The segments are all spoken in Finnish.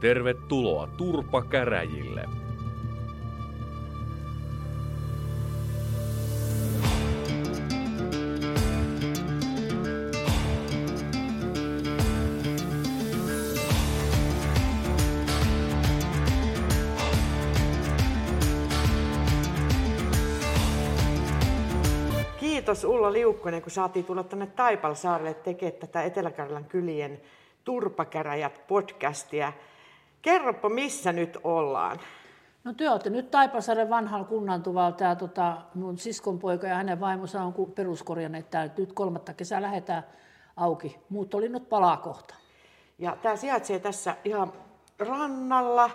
Tervetuloa Turpa-käräjille. Kiitos Ulla Liukkonen, kun saatiin tulla tänne Taipalsaarelle tekemään tätä Etelä-Karjalan kylien Turpakäräjät podcastia. Kerropa, missä nyt ollaan? No te olette nyt Taipalsaaren vanhalla kunnantuvalla. Tämä tota, mun siskonpoika ja hänen vaimonsa on peruskorjanneet täällä. Nyt kolmatta kesää lähdetään auki. Muut oli nyt palaa kohta. Ja tämä sijaitsee tässä ihan rannalla,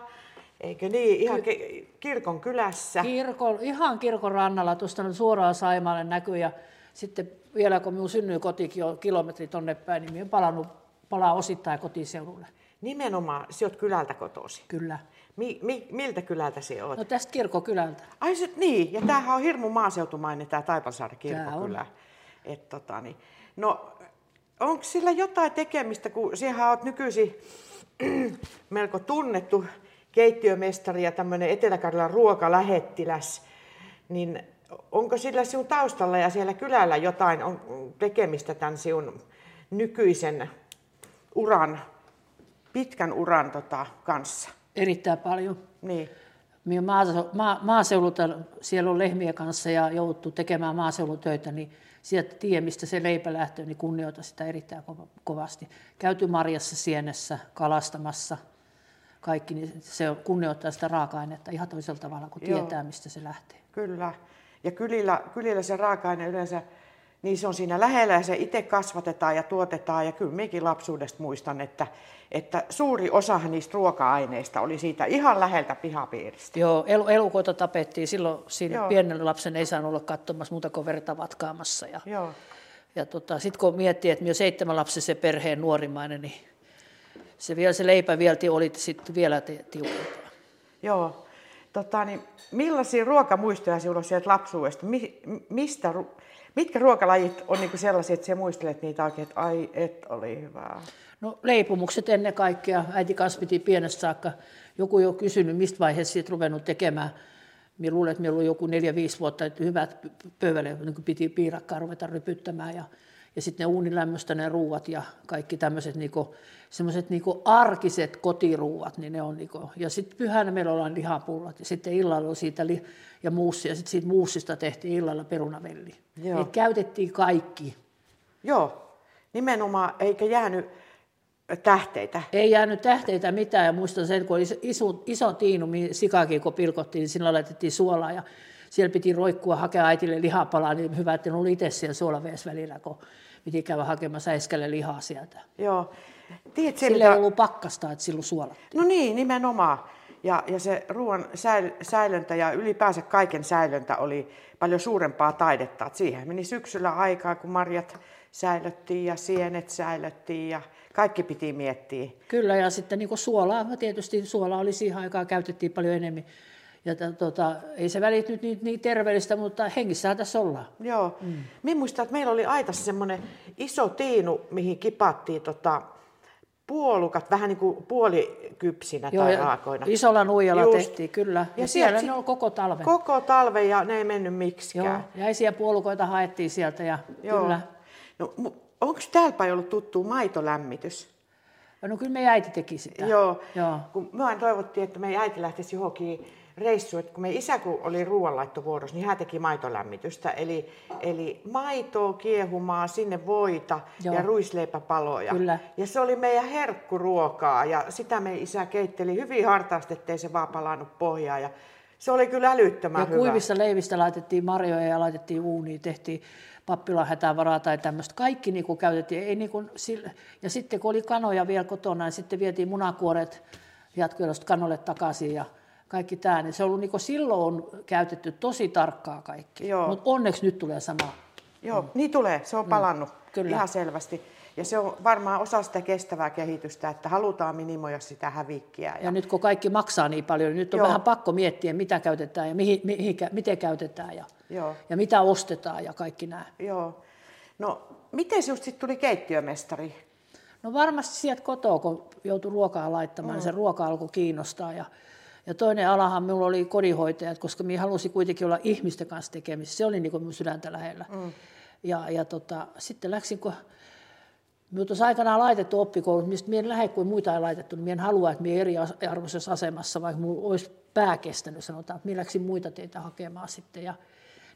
eikö niin, ihan ke- kirkon kylässä. Kirkon, ihan kirkon rannalla, tuosta suoraan Saimaalle näkyy. Ja sitten vielä kun minun synnyin kotikin on kilometri tonne päin, niin minä olen palannut, palaa osittain kotiseudulle. Nimenomaan, sinä olet kylältä kotosi. Kyllä. Mi- mi- miltä kylältä sinä olet? No tästä kirkokylältä. Ai se, niin, ja tämähän on hirmu maaseutumainen tämä Tää kirkkokylä. Et, tota, niin. No, onko sillä jotain tekemistä, kun sinähän olet nykyisin melko tunnettu keittiömestari ja tämmöinen Etelä-Karjalan ruokalähettiläs, niin onko sillä sinun taustalla ja siellä kylällä jotain on tekemistä tämän sinun nykyisen uran, pitkän uran tota, kanssa? Erittäin paljon. Niin. Minä ma- maaseudulta, siellä on lehmiä kanssa ja joutuu tekemään maaseudun töitä, niin sieltä tie, mistä se leipä lähtee, niin kunnioita sitä erittäin kova- kovasti. Käyty marjassa, sienessä, kalastamassa, kaikki, niin se kunnioittaa sitä raaka-ainetta ihan toisella tavalla, kun Joo. tietää, mistä se lähtee. Kyllä. Ja kylillä, kylillä se raaka-aine yleensä, niin se on siinä lähellä ja se itse kasvatetaan ja tuotetaan. Ja kyllä minäkin lapsuudesta muistan, että, että suuri osa niistä ruoka-aineista oli siitä ihan läheltä pihapiiristä. Joo, el- elukoita tapettiin silloin, siinä Joo. pienen lapsen ei saanut olla katsomassa muuta kuin verta vatkaamassa. Ja, Joo. ja tota, sitten kun miettii, että minä seitsemän lapsen perheen nuorimmainen, niin se, vielä, se leipä vielä oli sitten vielä ti- tiukempaa. Joo. Tota, niin, millaisia ruokamuistoja sinulla on sieltä lapsuudesta? Mi, mistä, ru- mitkä ruokalajit on niinku sellaisia, että sinä muistelet niitä oikein, että ai, et oli hyvää? No leipomukset ennen kaikkea. Äiti kanssa piti pienestä saakka. Joku jo kysynyt, mistä vaiheessa siitä ruvennut tekemään. Minä luulen, että meillä oli joku neljä-viisi vuotta, että hyvät pö- pöydälle niin piti piirakkaa ruveta rypyttämään. Ja, ja sitten ne uunilämmöstä ne ruuat ja kaikki tämmöiset niinku, semmoiset niinku arkiset kotiruuat, niin ne on niinku, ja sitten pyhänä meillä ollaan lihapullat ja sitten illalla on siitä li, ja muussi, ja sitten siitä muussista tehtiin illalla perunavelli. Joo. Niitä käytettiin kaikki. Joo, nimenomaan, eikä jäänyt tähteitä. Ei jäänyt tähteitä mitään ja muistan sen, kun oli iso, iso tiinu, sikakin kun pilkottiin, niin sillä laitettiin suolaa ja siellä piti roikkua hakea äitille lihapalaa, niin hyvä, että ne oli itse siellä suolavees välillä, kun piti käydä hakemassa äiskälle lihaa sieltä. Joo. Tiedätkö, se, Sillä ei mitä... ollut pakkasta, että silloin suolat. No niin, nimenomaan. Ja, ja se ruoan säil, säilöntä ja ylipäänsä kaiken säilöntä oli paljon suurempaa taidetta. Et siihen meni syksyllä aikaa, kun marjat säilöttiin ja sienet säilöttiin ja kaikki piti miettiä. Kyllä, ja sitten niin suolaa, tietysti suolaa oli siihen aikaan, käytettiin paljon enemmän. Ja tota, ei se välit nyt niin, niin terveellistä, mutta hengissähän tässä ollaan. Joo. Mm. Minä muistan, että meillä oli aitassa semmoinen iso tiinu, mihin kipattiin tota, puolukat, vähän niin kuin puolikypsinä Joo, tai ja raakoina. Isolla nuijalla Just. tehtiin, kyllä. Ja, Ja ja sieltä siellä sit- ne oli koko talven. Koko talven ja ne ei mennyt miksikään. Joo, jäisiä puolukoita haettiin sieltä ja Joo. kyllä. No, onko täällä päin ollut tuttu maitolämmitys? No kyllä meidän äiti teki sitä. Joo. Joo. Kun me aina toivottiin, että meidän äiti lähtisi johonkin reissuun, että kun meidän isä kun oli ruoanlaittovuorossa, niin hän teki maitolämmitystä. Eli, eli maitoa kiehumaa, sinne voita Joo. ja ruisleipäpaloja. Kyllä. Ja se oli meidän herkkuruokaa ja sitä meidän isä keitteli hyvin hartaasti, ettei se vaan palannut pohjaan. Ja se oli kyllä älyttömän Ja hyvä. kuivista leivistä laitettiin marjoja ja laitettiin uuniin, tehtiin pappilan hätävaraa tai tämmöistä. Kaikki niin kuin käytettiin. Ei niin kuin, ja sitten kun oli kanoja vielä kotona, niin sitten vietiin munakuoret jatkoelosta kanolle takaisin ja kaikki tämä. Niin se on ollut niin silloin on käytetty tosi tarkkaa kaikki. Mutta onneksi nyt tulee sama. Joo, mm. niin tulee. Se on palannut Kyllä. ihan selvästi. Ja se on varmaan osa sitä kestävää kehitystä, että halutaan minimoida sitä hävikkiä. Ja, Ja nyt kun kaikki maksaa niin paljon, niin nyt on Joo. vähän pakko miettiä, mitä käytetään ja mihin, mihin, miten käytetään ja, Joo. ja mitä ostetaan ja kaikki nämä. Joo. No, miten sinusta sitten tuli keittiömestari? No varmasti sieltä kotoa, kun joutui ruokaa laittamaan, mm. niin se ruoka alkoi kiinnostaa. Ja, ja toinen alahan minulla oli kodinhoitajat, koska minä halusin kuitenkin olla ihmisten kanssa tekemisissä. Se oli niin kuin minun sydäntä lähellä. Mm. Ja, ja tota, sitten läksin, kun Minut olisi aikanaan laitettu oppikoulut, mistä minä en lähde kuin muita ei laitettu, niin minä en halua, että minä eriarvoisessa asemassa, vaikka minulla olisi pää kestänyt, sanotaan, että minä läksin muita teitä hakemaan sitten. Ja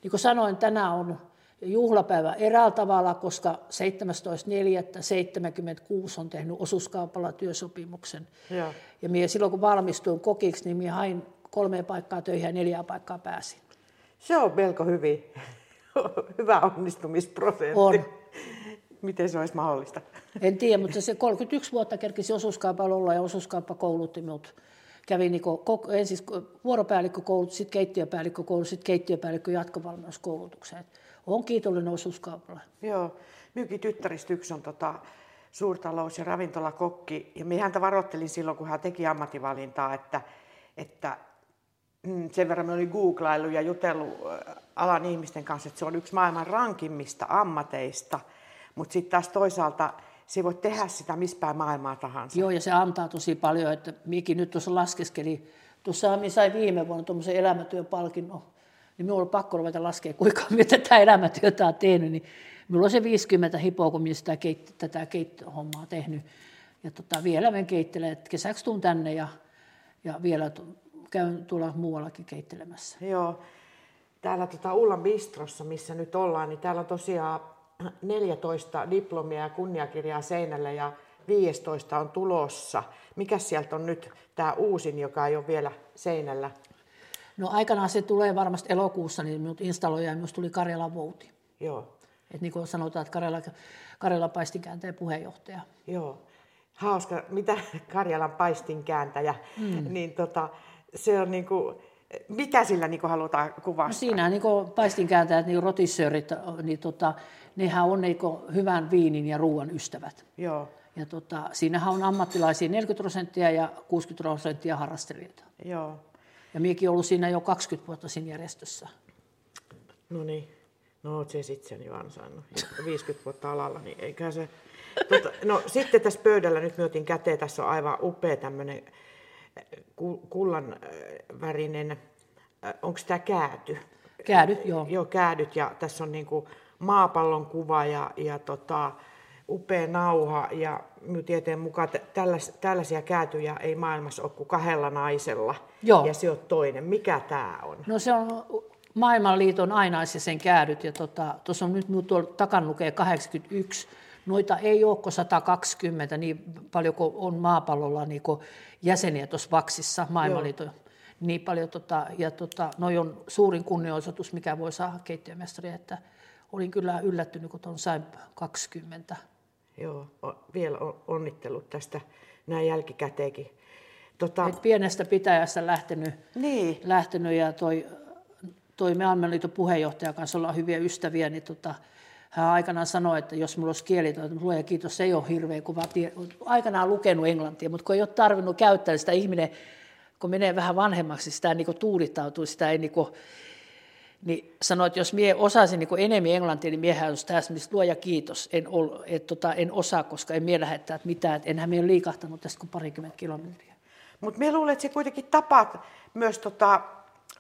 niin kuin sanoin, tänään on juhlapäivä eräällä tavalla, koska 17.4.76 on tehnyt osuuskaupalla työsopimuksen. Ja, ja minä silloin kun valmistuin kokiksi, niin minä hain kolmeen paikkaa töihin ja neljään paikkaa pääsin. Se on melko hyvin. hyvä onnistumisprosentti. On. Miten se olisi mahdollista? En tiedä, mutta se 31 vuotta kerkisi osuuskaupalla olla ja osuuskauppa koulutti minut. Kävin niin ensin vuoropäällikkökoulut, sitten keittiöpäällikkökoulut, sitten keittiöpäällikkö jatkovalmennuskoulutukseen. Olen kiitollinen osuuskaupalle. Joo, minunkin tyttäristä yksi on tota, suurtalous- ja ravintolakokki. Ja minä häntä varoittelin silloin, kun hän teki ammattivalintaa, että, että mm, sen verran me olin googlaillut ja jutellut alan ihmisten kanssa, että se on yksi maailman rankimmista ammateista – mutta sitten taas toisaalta se voi tehdä sitä missä päin maailmaa tahansa. Joo, ja se antaa tosi paljon, että Miki nyt tuossa laskeskeli, tuossa minä sain viime vuonna tuommoisen elämätyöpalkinnon, niin minulla oli pakko ruveta laskea, kuinka minä tätä elämätyötä olen tehnyt, niin minulla on se 50 hipoa, kun minä sitä keit, tätä keittohommaa tehnyt. Ja tota, vielä me keittelen, että kesäksi tuun tänne ja, ja vielä käyn tuolla muuallakin keittelemässä. Joo. Täällä tota Ullan Bistrossa, missä nyt ollaan, niin täällä on tosiaan 14 diplomia ja kunniakirjaa seinälle ja 15 on tulossa. Mikä sieltä on nyt tämä uusin, joka ei ole vielä seinällä? No aikanaan se tulee varmasti elokuussa, niin minut installoija ja minusta tuli Karjalan vouti. Joo. Et niin kuin sanotaan, että Karjala, Karjalan paistinkääntäjä puheenjohtaja. Joo. Hauska, mitä Karjalan paistinkääntäjä, mm. niin tota, se on niin kuin, mitä sillä niin halutaan kuvata? No siinä niin paistinkääntäjät, niin rotissöörit, niin tota, nehän on niin hyvän viinin ja ruoan ystävät. Joo. Ja tota, siinähän on ammattilaisia 40 prosenttia ja 60 prosenttia harrastelijoita. Joo. Ja minäkin ollut siinä jo 20 vuotta siinä järjestössä. No niin. No oot se sitten jo ansainnut. 50 vuotta alalla, niin eikä se... Tota, no sitten tässä pöydällä nyt myötin käteen, tässä on aivan upea tämmöinen kullan värinen, onko tämä kääty? Käädyt, joo. Joo, käädyt ja tässä on niinku maapallon kuva ja, ja tota, upea nauha ja tieteen mukaan tällais, tällaisia käätyjä ei maailmassa ole kuin kahdella naisella Joo. ja se on toinen. Mikä tämä on? No se on Maailmanliiton ainaisen käädyt ja tuossa tota, on nyt tuolla takan lukee 81. Noita ei ole kuin 120 niin paljon kuin on maapallolla niin kuin jäseniä tuossa Vaksissa Maailmanliiton. Niin paljon, tota, ja tota, noi on suurin kunnioitus, mikä voi saada keittiömestari, että olin kyllä yllättynyt, kun tuon sain 20. Joo, vielä onnittelut tästä näin jälkikäteenkin. Tota... Et pienestä pitäjästä lähtenyt, niin. lähtenyt ja toi, toi Maailmanliiton puheenjohtajan kanssa ollaan hyviä ystäviä, niin tota, hän aikanaan sanoi, että jos mulla olisi kielitaito, niin luoja kiitos, se ei ole hirveä, kun tie, aikanaan lukenut englantia, mutta kun ei ole tarvinnut käyttää niin sitä ihminen, kun menee vähän vanhemmaksi, sitä niin tuulittautuu, sitä ei niin kuin, niin sanoi, että jos mie osaisin niin enemmän englantia, niin miehän olisi tässä, mistä luoja kiitos, en, ol, et, tota, en osaa, koska en mie lähettää mitään, että enhän mie liikahtanut tästä kuin parikymmentä kilometriä. Mutta minä luulen, että se kuitenkin tapaat myös tota,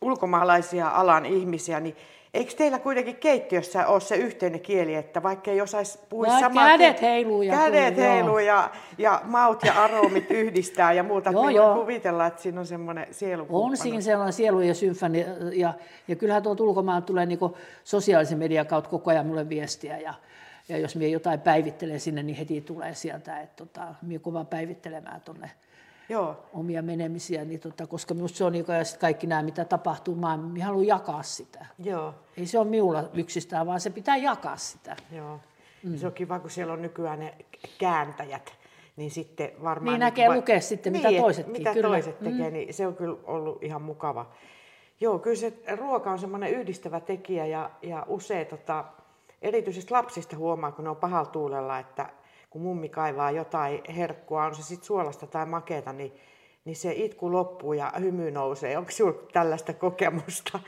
ulkomaalaisia alan ihmisiä, niin Eikö teillä kuitenkin keittiössä ole se yhteinen kieli, että vaikka ei osaisi puhua no, samaa kädet heiluu ja, kädet heiluu ja, ja maut ja aromit yhdistää ja muuta. joo, joo. kuvitella, että siinä on semmoinen sielu. On siinä sellainen sielu ja symfoni. Ja, ja kyllähän tuolta ulkomaan tulee niin sosiaalisen median kautta koko ajan mulle viestiä. Ja, ja jos minä jotain päivittelen sinne, niin heti tulee sieltä, että tota, minä kova päivittelemään tuonne Joo. omia menemisiä, niin tota, koska minusta se on niin ja kaikki nämä, mitä tapahtuu maailmassa, minä haluan jakaa sitä. Joo. Ei se ole minulla yksistään, vaan se pitää jakaa sitä. Joo. Mm. Se on kiva, kun siellä on nykyään ne kääntäjät, niin sitten varmaan... Niin näkee va- lukea sitten, niin, mitä toiset Mitä kyllä. toiset tekee, mm. niin se on kyllä ollut ihan mukava. Joo, kyllä se ruoka on semmoinen yhdistävä tekijä ja, ja usein tota, erityisesti lapsista huomaa, kun ne on pahalla tuulella, että kun mummi kaivaa jotain herkkua, on se sitten suolasta tai makeeta, niin, niin se itku loppuu ja hymy nousee. Onko sinulla tällaista kokemusta?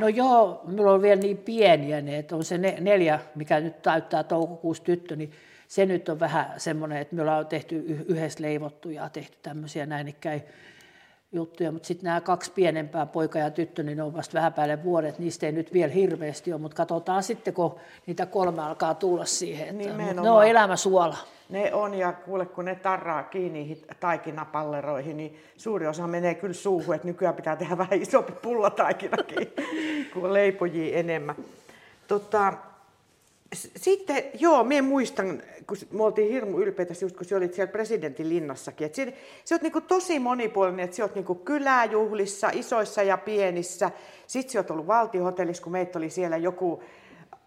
No joo, minulla on vielä niin pieniä ne, että on se neljä, mikä nyt täyttää toukokuussa tyttö, niin se nyt on vähän semmoinen, että me ollaan tehty yhdessä leivottu ja tehty tämmöisiä näinikkäin juttuja, mutta sitten nämä kaksi pienempää, poika ja tyttö, niin ne on vasta vähän päälle vuodet, niistä ei nyt vielä hirveästi ole, mutta katsotaan sitten, kun niitä kolme alkaa tulla siihen, että ne on elämä suola. Ne on, ja kuule, kun ne tarraa kiinni taikinapalleroihin, niin suuri osa menee kyllä suuhun, että nykyään pitää tehdä vähän isompi pullataikinakin, kuin leipojia enemmän. Tota, sitten, joo, minä muistan, kun me oltiin hirmu ylpeitä just kun sä olit siellä presidentin linnassakin. Että se, se on niin tosi monipuolinen, että sä oot niin kyläjuhlissa, isoissa ja pienissä. Sitten sä oot ollut valtiohotellissa, kun meitä oli siellä joku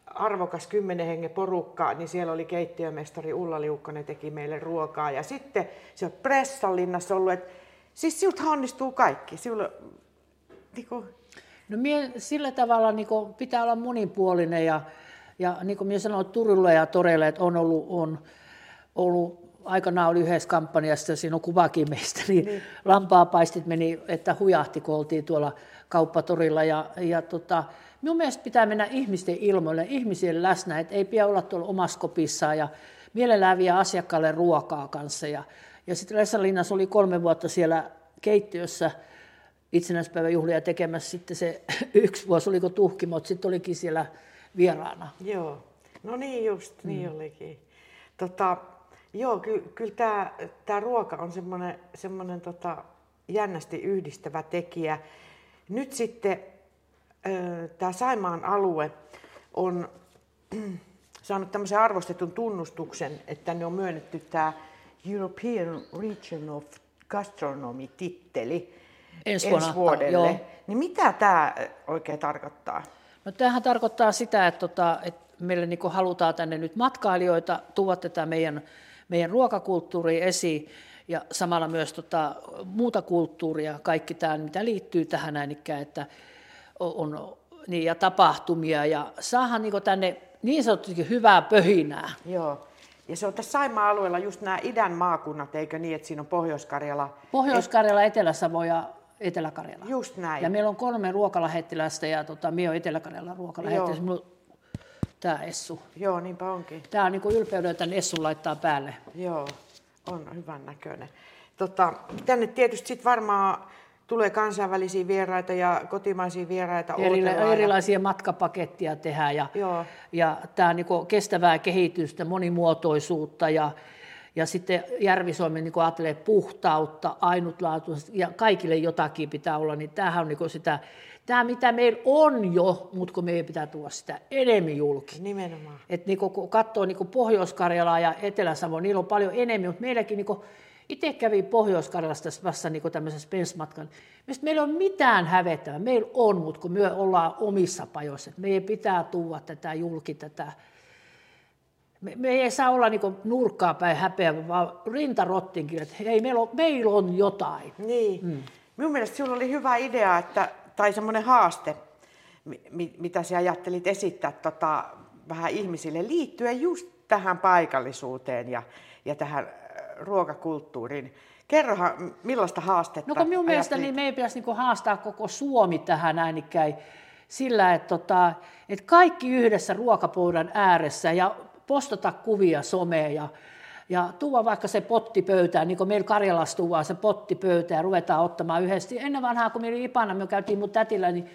arvokas kymmenen hengen porukka, niin siellä oli keittiömestari Ulla Liukkonen teki meille ruokaa. Ja sitten se on Pressanlinnassa ollut, että siis siltä onnistuu kaikki. Sinulla, niin kuin... No mie, sillä tavalla niin kuin, pitää olla monipuolinen ja ja niin kuin minä sanoin, Turulla ja Toreilla, että on ollut, on ollut aikanaan oli yhdessä kampanjassa, siinä on kuvakin meistä, niin, niin. lampaapaistit meni, että hujahti, kun oltiin tuolla kauppatorilla. Ja, ja tota, minun mielestä pitää mennä ihmisten ilmoille, ihmisien läsnä, että ei pidä olla tuolla omassa kopissaan ja mielellään vie asiakkaalle ruokaa kanssa. Ja, ja sitten Lessalinnassa oli kolme vuotta siellä keittiössä itsenäispäiväjuhlia tekemässä sitten se yksi vuosi, oliko tuhkimot, sitten olikin siellä vieraana. Joo, no niin just, niin mm. olikin. Tota, joo, ky, kyllä tämä ruoka on semmoinen semmonen tota, jännästi yhdistävä tekijä. Nyt sitten tämä Saimaan alue on saanut tämmöisen arvostetun tunnustuksen, että ne on myönnetty tämä European Region of Gastronomy-titteli ensi, ensi vuodelle. Joo. Niin mitä tämä oikein tarkoittaa? No tämähän tarkoittaa sitä, että, tota, että meille niin halutaan tänne nyt matkailijoita, tuoda tätä meidän, meidän ruokakulttuuria esiin ja samalla myös tota, muuta kulttuuria, kaikki tämä, mitä liittyy tähän näin, että on, niin, ja tapahtumia ja saahan niin tänne niin sanotusti hyvää pöhinää. Joo. Ja se on tässä Saimaan alueella just nämä idän maakunnat, eikö niin, että siinä on Pohjois-Karjala? Pohjois-Karjala, Etelä-Savo ja Etelä-Karjala. Just näin. Ja meillä on kolme ruokalähettilästä ja tota, minä olen Etelä-Karjalan ruokalähettiläs. Tämä Essu. Joo, niinpä onkin. Tämä on niin ylpeyden, että Essu laittaa päälle. Joo, on hyvän näköinen. Tota, tänne tietysti sit varmaan tulee kansainvälisiä vieraita ja kotimaisia vieraita. Erila- erilaisia ja... matkapakettia tehdään ja, Joo. ja tämä on niin kestävää kehitystä, monimuotoisuutta ja ja sitten Järvi-Suomen niin ajattelee puhtautta, ainutlaatuista ja kaikille jotakin pitää olla, niin tämähän on niin sitä, tämä mitä meillä on jo, mutta kun meidän pitää tuoda sitä enemmän julki. Nimenomaan. Et niin kun katsoo niin Pohjois-Karjalaa ja Etelä-Savo, niillä on paljon enemmän, mutta meilläkin niin itse kävin Pohjois-Karjalasta vasta niin tämmöisessä pensmatkan. Mistä meillä on mitään hävettävää. Meillä on, mutta kun me ollaan omissa pajoissa, meidän pitää tuoda tätä julki, tätä me, me ei saa olla niin nurkkaa päin häpeä, vaan rintarottinkin, että hei, meillä on, meillä on jotain. Niin. Mm. Minun mielestä sinulla oli hyvä idea, että, tai semmoinen haaste, mitä sinä ajattelit esittää tota, vähän ihmisille liittyen just tähän paikallisuuteen ja, ja tähän äh, ruokakulttuuriin. Kerrohan, millaista haastetta No kun minun mielestäni niin me ei pitäisi niin haastaa koko Suomi tähän näinikkäin sillä, että, tota, että kaikki yhdessä ruokapöydän ääressä ja postata kuvia someen ja, ja tuoda vaikka se potti pöytään, niin kuin meillä Karjalassa tuodaan se potti pöytään ja ruvetaan ottamaan yhdessä. Ennen vanhaa, kun meillä Ipana, me käytiin mun tätillä, niin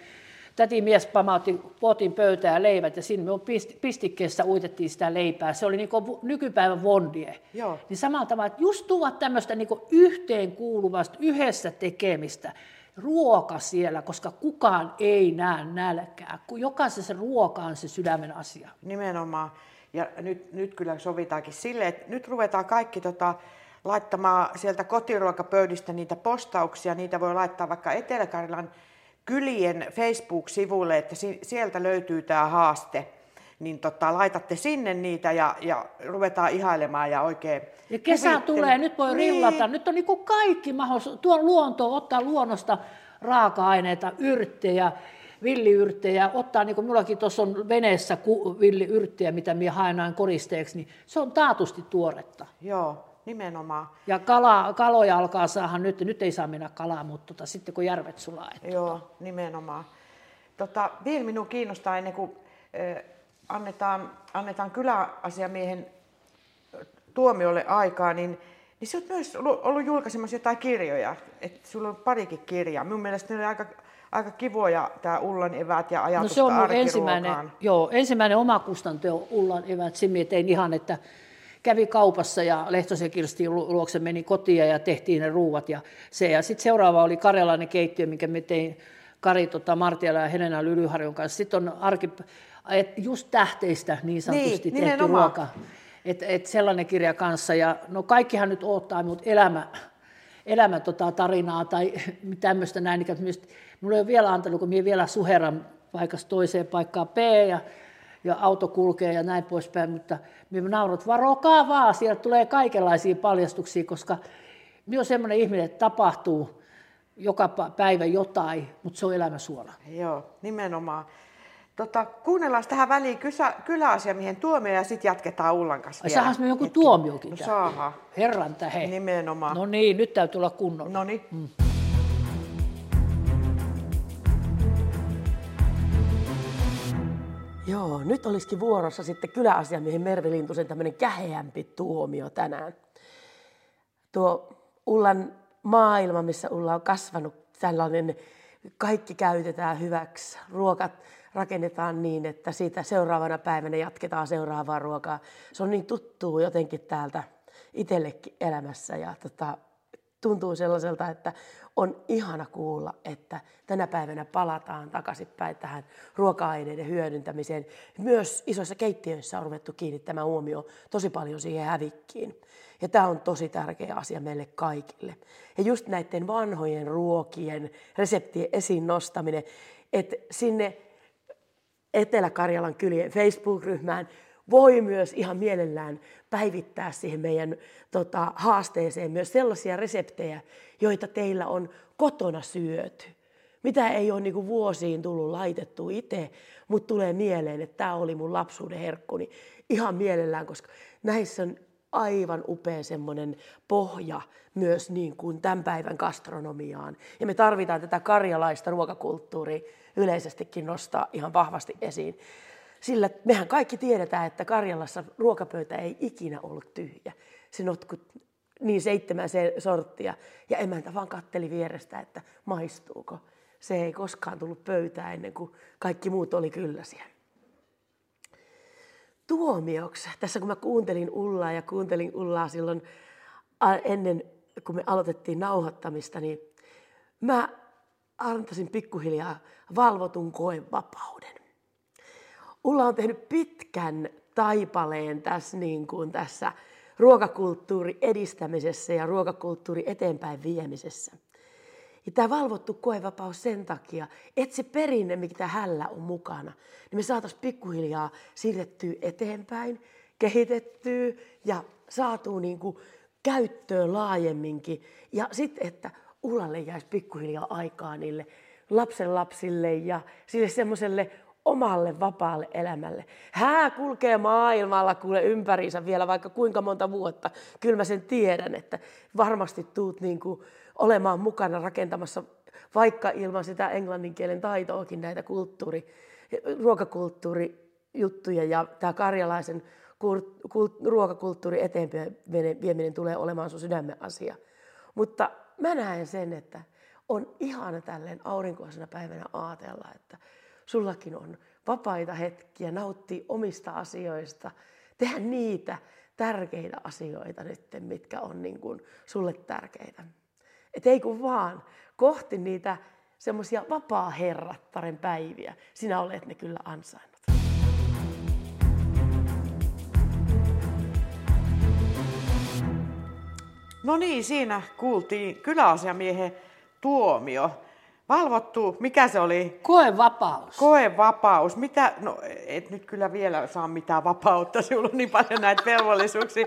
täti mies pamautti potin pöytään ja leivät ja sinne me pistikkeessä uitettiin sitä leipää. Se oli niin nykypäivän vondie. Joo. Niin samalla tavalla, että just tuoda tämmöistä niin yhteen kuuluvasta, yhdessä tekemistä, ruoka siellä, koska kukaan ei näe nälkää. Kun jokaisessa ruoka on se sydämen asia. Nimenomaan. Ja nyt, nyt kyllä sovitaankin sille, että nyt ruvetaan kaikki tota, laittamaan sieltä kotiruokapöydistä niitä postauksia. Niitä voi laittaa vaikka Etelä-Karjalan kylien Facebook-sivuille, että si- sieltä löytyy tämä haaste. Niin tota, laitatte sinne niitä ja, ja ruvetaan ihailemaan ja oikein... Ja kesä kuvittele- tulee, nyt voi niin. rillata. Nyt on niin kaikki mahdollisuus. Tuo luonto ottaa luonnosta raaka-aineita, yrttejä, villiyrttejä, ottaa, niin kuin minullakin tuossa on veneessä villiyrttejä, mitä minä haen aina koristeeksi, niin se on taatusti tuoretta. Joo, nimenomaan. Ja kala, kaloja alkaa saada nyt, nyt ei saa mennä kalaa, mutta tota, sitten kun järvet sulaa. Että Joo, tota. nimenomaan. Tota, vielä minun kiinnostaa ennen kuin äh, annetaan, annetaan kyläasiamiehen tuomiolle aikaa, niin, niin sä oot myös ollut julkaisemassa jotain kirjoja. että sulla on parikin kirjaa. Minun mielestä ne oli aika, aika kivoja, tämä Ullan evät ja ajatus No se on mun ensimmäinen, joo, ensimmäinen oma kustanteo Ullan evät. Simi tein ihan, että kävi kaupassa ja Lehtosen Kirstin luokse meni kotiin ja tehtiin ne ruuat. Ja, se. ja sitten seuraava oli karjalainen keittiö, minkä me tein Kari tota, Martiala ja Helena Lylyharjon kanssa. Sitten on arki, et just tähteistä niin sanotusti niin, tehty ruoka. Et, et sellainen kirja kanssa. Ja no kaikkihan nyt odottaa minut elämä, elämä tota, tarinaa tai tämmöistä näin. Niin minulla ei ole vielä antanut, kun minä vielä suheran paikasta toiseen paikkaan P ja, ja auto kulkee ja näin poispäin, mutta minä naurut, varokaa vaan, sieltä tulee kaikenlaisia paljastuksia, koska minä olen sellainen ihminen, että tapahtuu joka päivä jotain, mutta se on elämä suora. Joo, nimenomaan. Tota, kuunnellaan tähän väliin kysä, kyläasiamiehen tuomio ja sitten jatketaan Ullan kanssa vielä. Saadaan me joku tuomiokin no, saadaan. Herran tähe. Nimenomaan. No niin, nyt täytyy olla kunnolla. No niin. Mm. Joo, nyt olisikin vuorossa sitten kyläasiamiehen Mervi Lintusen tämmöinen käheämpi tuomio tänään. Tuo Ullan maailma, missä Ulla on kasvanut, tällainen kaikki käytetään hyväksi. Ruokat rakennetaan niin, että siitä seuraavana päivänä jatketaan seuraavaa ruokaa. Se on niin tuttuu jotenkin täältä itsellekin elämässä ja tota, tuntuu sellaiselta, että on ihana kuulla, että tänä päivänä palataan takaisinpäin tähän ruoka-aineiden hyödyntämiseen. Myös isoissa keittiöissä on ruvettu kiinnittämään huomioon tosi paljon siihen hävikkiin. Ja tämä on tosi tärkeä asia meille kaikille. Ja just näiden vanhojen ruokien reseptien esiin nostaminen, että sinne Etelä-Karjalan kylien Facebook-ryhmään voi myös ihan mielellään päivittää siihen meidän tota, haasteeseen myös sellaisia reseptejä, joita teillä on kotona syöty. Mitä ei ole niin vuosiin tullut laitettu itse, mutta tulee mieleen, että tämä oli mun lapsuuden herkkuni ihan mielellään, koska näissä on aivan upea semmoinen pohja myös niin kuin tämän päivän gastronomiaan. Ja me tarvitaan tätä karjalaista ruokakulttuuria yleisestikin nostaa ihan vahvasti esiin. Sillä mehän kaikki tiedetään, että Karjalassa ruokapöytä ei ikinä ollut tyhjä. Se notkut niin seitsemän sorttia ja emäntä vaan katteli vierestä, että maistuuko. Se ei koskaan tullut pöytään ennen kuin kaikki muut oli kylläsiä tuomioksi. Tässä kun mä kuuntelin Ullaa ja kuuntelin Ullaa silloin ennen, kun me aloitettiin nauhoittamista, niin mä antaisin pikkuhiljaa valvotun koevapauden. Ulla on tehnyt pitkän taipaleen tässä, niin kuin tässä ruokakulttuuri edistämisessä ja ruokakulttuuri eteenpäin viemisessä. Ja tämä valvottu koevapaus sen takia, että se perinne, mikä hällä on mukana, niin me saataisiin pikkuhiljaa siirrettyä eteenpäin, kehitettyä ja saatu niin kuin käyttöön laajemminkin. Ja sitten, että Ullalle jäisi pikkuhiljaa aikaa niille lapsen lapsille ja sille semmoiselle omalle vapaalle elämälle. Hää kulkee maailmalla kuule ympäriinsä vielä vaikka kuinka monta vuotta. Kyllä mä sen tiedän, että varmasti tuut niin kuin olemaan mukana rakentamassa vaikka ilman sitä englannin kielen taitoakin näitä kulttuuri, ruokakulttuurijuttuja ja tämä karjalaisen ruokakulttuuri eteenpäin vieminen tulee olemaan sun sydämen asia. Mutta mä näen sen, että on ihana tälleen aurinkoisena päivänä ajatella, että sullakin on vapaita hetkiä, nauttia omista asioista, tehdä niitä tärkeitä asioita nyt, mitkä on niin kuin sulle tärkeitä. Et ei kun vaan kohti niitä semmoisia vapaa-herrattaren päiviä. Sinä olet ne kyllä ansainnut. No niin, siinä kuultiin kyläasiamiehen tuomio. Valvottu, mikä se oli? Koevapaus. Koevapaus. Mitä, no et nyt kyllä vielä saa mitään vapautta, sinulla on niin paljon näitä velvollisuuksia.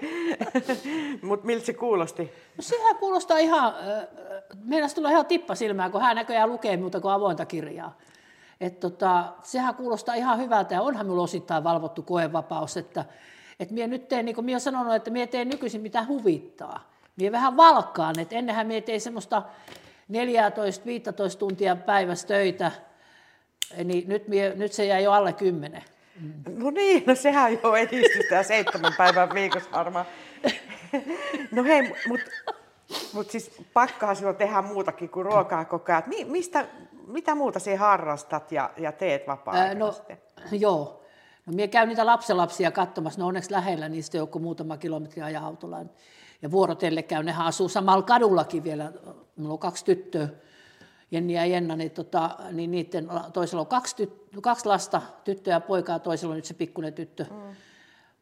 Mutta miltä se kuulosti? No sehän kuulostaa ihan, meidän tulee ihan tippa silmään, kun hän näköjään lukee muuta kuin avointa kirjaa. Et tota, sehän kuulostaa ihan hyvältä ja onhan minulla osittain valvottu koevapaus, että et minä nyt teen, niin kuin minä olen sanonut, että minä teen nykyisin mitä huvittaa. Minä vähän valkkaan, että ennenhän minä tein semmoista 14-15 tuntia päivässä töitä, niin nyt, mie, nyt se jäi jo alle 10. Mm. No niin, no sehän jo edistystä seitsemän päivän viikossa varmaan. no hei, mutta mut siis pakkaa silloin tehdä muutakin kuin ruokaa koko ajan. Mi, mistä, mitä muuta sinä harrastat ja, ja teet vapaa-aikana no, joo. No minä käyn niitä lapsenlapsia katsomassa, ne on onneksi lähellä, niistä joku muutama kilometri ajaa autolla. Ja vuorotelle käy, nehän asuu samalla kadullakin vielä, minulla on kaksi tyttöä, Jenni ja Jenna, niin, tota, niin niiden, toisella on kaksi, tyt, kaksi lasta, tyttöä ja poikaa, toisella on nyt se pikkuinen tyttö, mm.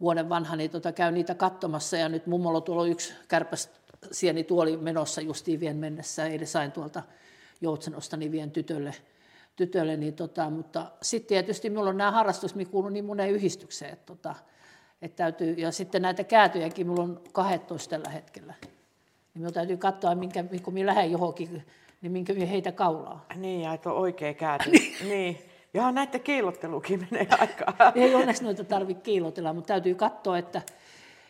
vuoden vanha, niin tota, käy niitä katsomassa. Ja nyt mummolla tuolla on yksi kärpäs sieni tuoli menossa justiin vien mennessä, eilen sain tuolta Joutsenosta, niin vien tytölle, tytölle niin tota, mutta sitten tietysti minulla on nämä harrastus, mikä kuuluu niin moneen yhdistykseen, että, tota, että täytyy, ja sitten näitä käätöjäkin, minulla on 12 tällä hetkellä. Niin minun täytyy katsoa, minkä, kun minä lähden johonkin niin minkä minä heitä kaulaa. Niin, ja että on oikea kääntö. niin. niin. Ja näitä kiilottelukin menee aikaa. Ei onneksi noita tarvitse kiilotella, mutta täytyy katsoa, että,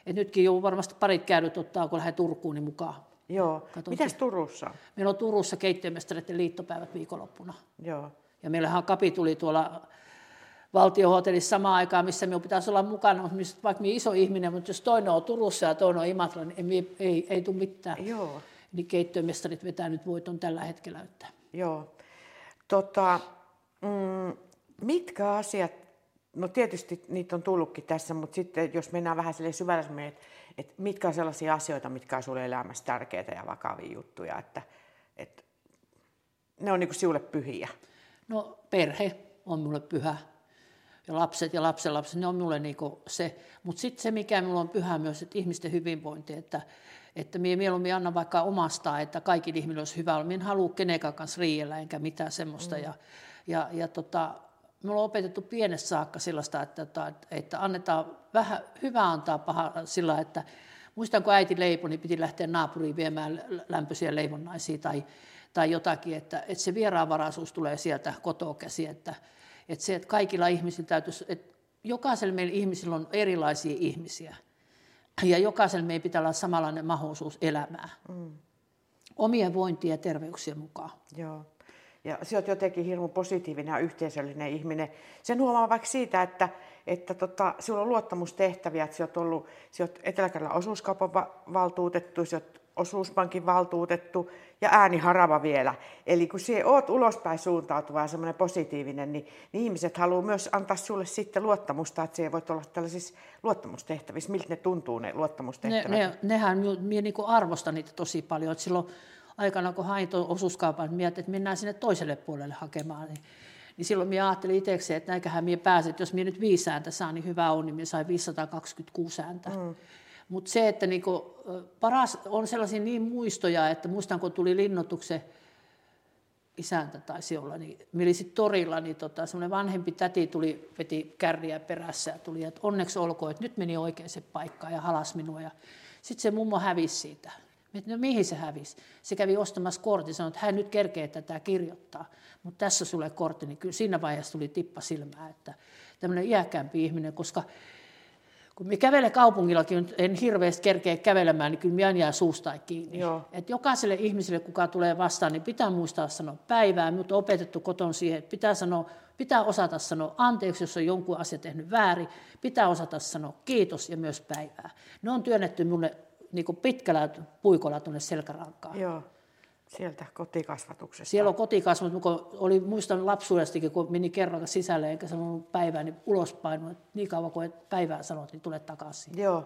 että nytkin jo varmasti parit käydyt ottaa, kun lähden Turkuun niin mukaan. Joo. Mitäs Turussa? Meillä on Turussa keittiömestareiden liittopäivät viikonloppuna. Joo. Ja meillähän kapi tuli tuolla valtiohotellissa samaan aikaan, missä minun pitäisi olla mukana, vaikka minä iso ihminen, mutta jos toinen on Turussa ja toinen on Imatra, niin ei, ei, ei tule mitään. Joo niin keittiömestarit vetää nyt voiton tällä hetkellä. Että. Joo. Tota, mm, mitkä asiat, no tietysti niitä on tullutkin tässä, mutta sitten jos mennään vähän sille syvälle, että, että mitkä on sellaisia asioita, mitkä on sinulle elämässä tärkeitä ja vakavia juttuja, että, että ne on niin kuin sinulle pyhiä? No perhe on minulle pyhä ja lapset ja lapsenlapset, ne on minulle niin se. Mutta sitten se, mikä minulle on pyhä myös, että ihmisten hyvinvointi, että että minä mieluummin annan vaikka omasta, että kaikki ihminen olisi hyvä. Minä en halua kenenkään kanssa riidellä enkä mitään semmoista. Mm. Ja, ja, ja tota, me ollaan opetettu pienessä saakka sellaista, että, että, että annetaan vähän, hyvä antaa paha sillä, että muistan kun äiti leipoi, niin piti lähteä naapuriin viemään lämpöisiä leivonnaisia tai, tai jotakin, että, että se vieraanvaraisuus tulee sieltä kotoa käsi, että, että se, että kaikilla ihmisillä täytyisi, että jokaisella meillä ihmisillä on erilaisia ihmisiä. Ja jokaisella meidän pitää olla samanlainen mahdollisuus elämää. Mm. Omien vointien ja terveyksien mukaan. Joo. Ja sä oot jotenkin hirmu positiivinen ja yhteisöllinen ihminen. Sen huomaa vaikka siitä, että, että tota, sulla on luottamustehtäviä, että sä oot ollut sä oot etelä osuuskaupan valtuutettu, sä oot osuuspankin valtuutettu ja ääni harava vielä. Eli kun sinä oot ulospäin suuntautuva ja semmoinen positiivinen, niin, niin ihmiset haluaa myös antaa sulle sitten luottamusta, että sinä voit olla tällaisissa luottamustehtävissä. Miltä ne tuntuu ne luottamustehtävät? Ne, ne, nehän, minä niin arvostan niitä tosi paljon. Että silloin aikana, kun hain tuon osuuskaupan, mietin, että mennään sinne toiselle puolelle hakemaan. Niin, niin silloin minä ajattelin itsekseen, että näinköhän minä pääsen, että jos minä nyt viisi ääntä saan, niin hyvä on, niin minä sain 526 ääntä. Mm. Mutta se, että niinku, paras on sellaisia niin muistoja, että muistan kun tuli linnoituksen isäntä taisi olla, niin minä sitten torilla, niin tota, semmoinen vanhempi täti tuli, veti kärriä perässä ja tuli, että onneksi olkoon, että nyt meni oikeaan paikkaan ja halas minua. Ja sitten se mummo hävisi siitä. Mietin, no mihin se hävisi? Se kävi ostamassa kortin, sanoi, että hän nyt kerkee tätä kirjoittaa, mutta tässä sulle kortti, niin kyllä siinä vaiheessa tuli tippa silmää, että tämmöinen iäkämpi ihminen, koska kun me kävelen kaupungillakin, en hirveästi kerkeä kävelemään, niin kyllä minä jää suusta kiinni. Joo. Et jokaiselle ihmiselle, kuka tulee vastaan, niin pitää muistaa sanoa päivää. On opetettu koton siihen, että pitää, sanoa, pitää osata sanoa anteeksi, jos on jonkun asia tehnyt väärin. Pitää osata sanoa kiitos ja myös päivää. Ne on työnnetty minulle niin pitkällä puikolla tuonne selkärankaan. Joo. Sieltä kotikasvatuksesta. Siellä on kotikasvatus, kun oli, muistan lapsuudestakin, kun meni kerran sisälle eikä sanonut päivää, niin ulospainut, että niin kauan kuin päivää sanot, niin tule takaisin. Joo.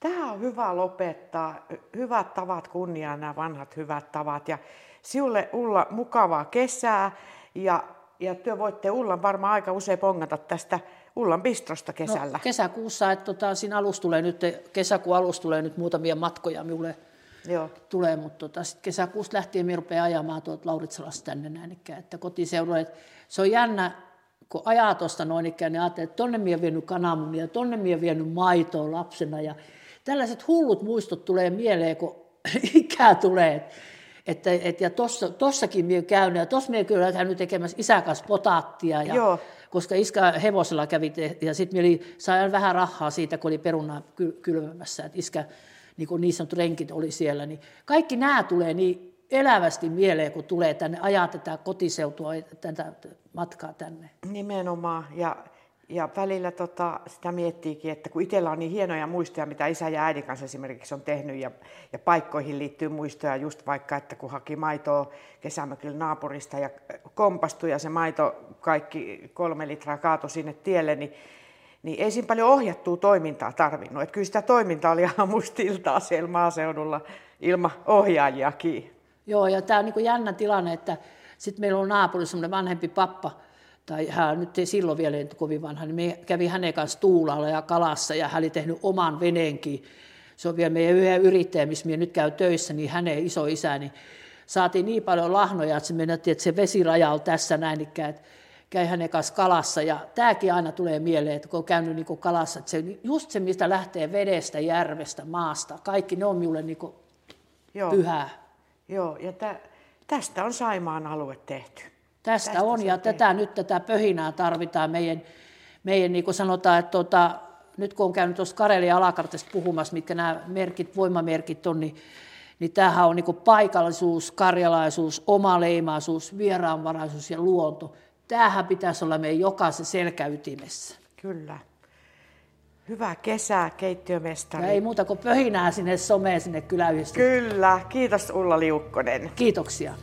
Tämä on hyvä lopettaa. Hyvät tavat kunniaan nämä vanhat hyvät tavat. Ja sinulle Ulla mukavaa kesää ja, ja työ voitte Ullan varmaan aika usein pongata tästä Ullan bistrosta kesällä. No, kesäkuussa, että tota, siinä alus tulee nyt, kesäkuun alus tulee nyt muutamia matkoja minulle Joo. tulee, mutta tota, sitten kesäkuusta lähtien minä rupean ajamaan tuolta Lauritsalasta tänne näin että kotiseudulle. Se on jännä, kun ajaa tuosta noin ikään, niin ajattelee, että tonne minä vienyt kananmunia ja tonne minä vienyt maitoa lapsena. Ja tällaiset hullut muistot tulee mieleen, kun ikää tulee. Että, et, ja tossa, tossakin minä käyn, ja tuossa minä kyllä käynyt tekemässä isäkas potaattia, ja, Joo. koska iskä hevosella kävi, ja sitten minä sain vähän rahaa siitä, kun oli perunaa kylvämässä, että iskä niin kuin niin sanottu renkit oli siellä, niin kaikki nämä tulee niin elävästi mieleen, kun tulee tänne, ajaa tätä kotiseutua, tätä matkaa tänne. Nimenomaan, ja, Ja välillä tota, sitä miettiikin, että kun itsellä on niin hienoja muistoja, mitä isä ja äidin kanssa esimerkiksi on tehnyt, ja, ja paikkoihin liittyy muistoja just vaikka, että kun haki maitoa kesämökillä naapurista ja kompastui ja se maito kaikki kolme litraa kaatui sinne tielle, niin, niin ei siinä paljon ohjattua toimintaa tarvinnut. Että kyllä sitä toimintaa oli aamusta iltaa siellä maaseudulla ilman ohjaajiakin. Joo, ja tämä on niin jännä tilanne, että sitten meillä on naapurissa semmoinen vanhempi pappa, tai hän nyt ei silloin vielä ei kovin vanha, niin me kävi hänen kanssa tuulalla ja kalassa ja hän oli tehnyt oman veneenkin. Se on vielä meidän yhden yrittäjä, missä minä nyt käy töissä, niin hänen iso isäni. Saatiin niin paljon lahnoja, että se että se vesiraja on tässä näin, että käy hänen kanssa kalassa. Ja tämäkin aina tulee mieleen, että kun on käynyt niin kalassa, että se, just se, mistä lähtee vedestä, järvestä, maasta, kaikki ne on minulle niin Joo. pyhää. Joo, ja tä, tästä on Saimaan alue tehty. Tästä, tästä on, ja tätä, nyt tätä pöhinää tarvitaan meidän, meidän niin kuin sanotaan, että tuota, nyt kun on käynyt tuossa Karelia alakartesta puhumassa, mitkä nämä merkit, voimamerkit on, niin, niin tämähän on niin kuin paikallisuus, karjalaisuus, omaleimaisuus, vieraanvaraisuus ja luonto. Tämähän pitäisi olla meidän jokaisen selkäytimessä. Kyllä. Hyvää kesää, keittiömestari. Ja ei muuta kuin pöhinää sinne someen, sinne kyläyhdistys. Kyllä. Kiitos Ulla Liukkonen. Kiitoksia.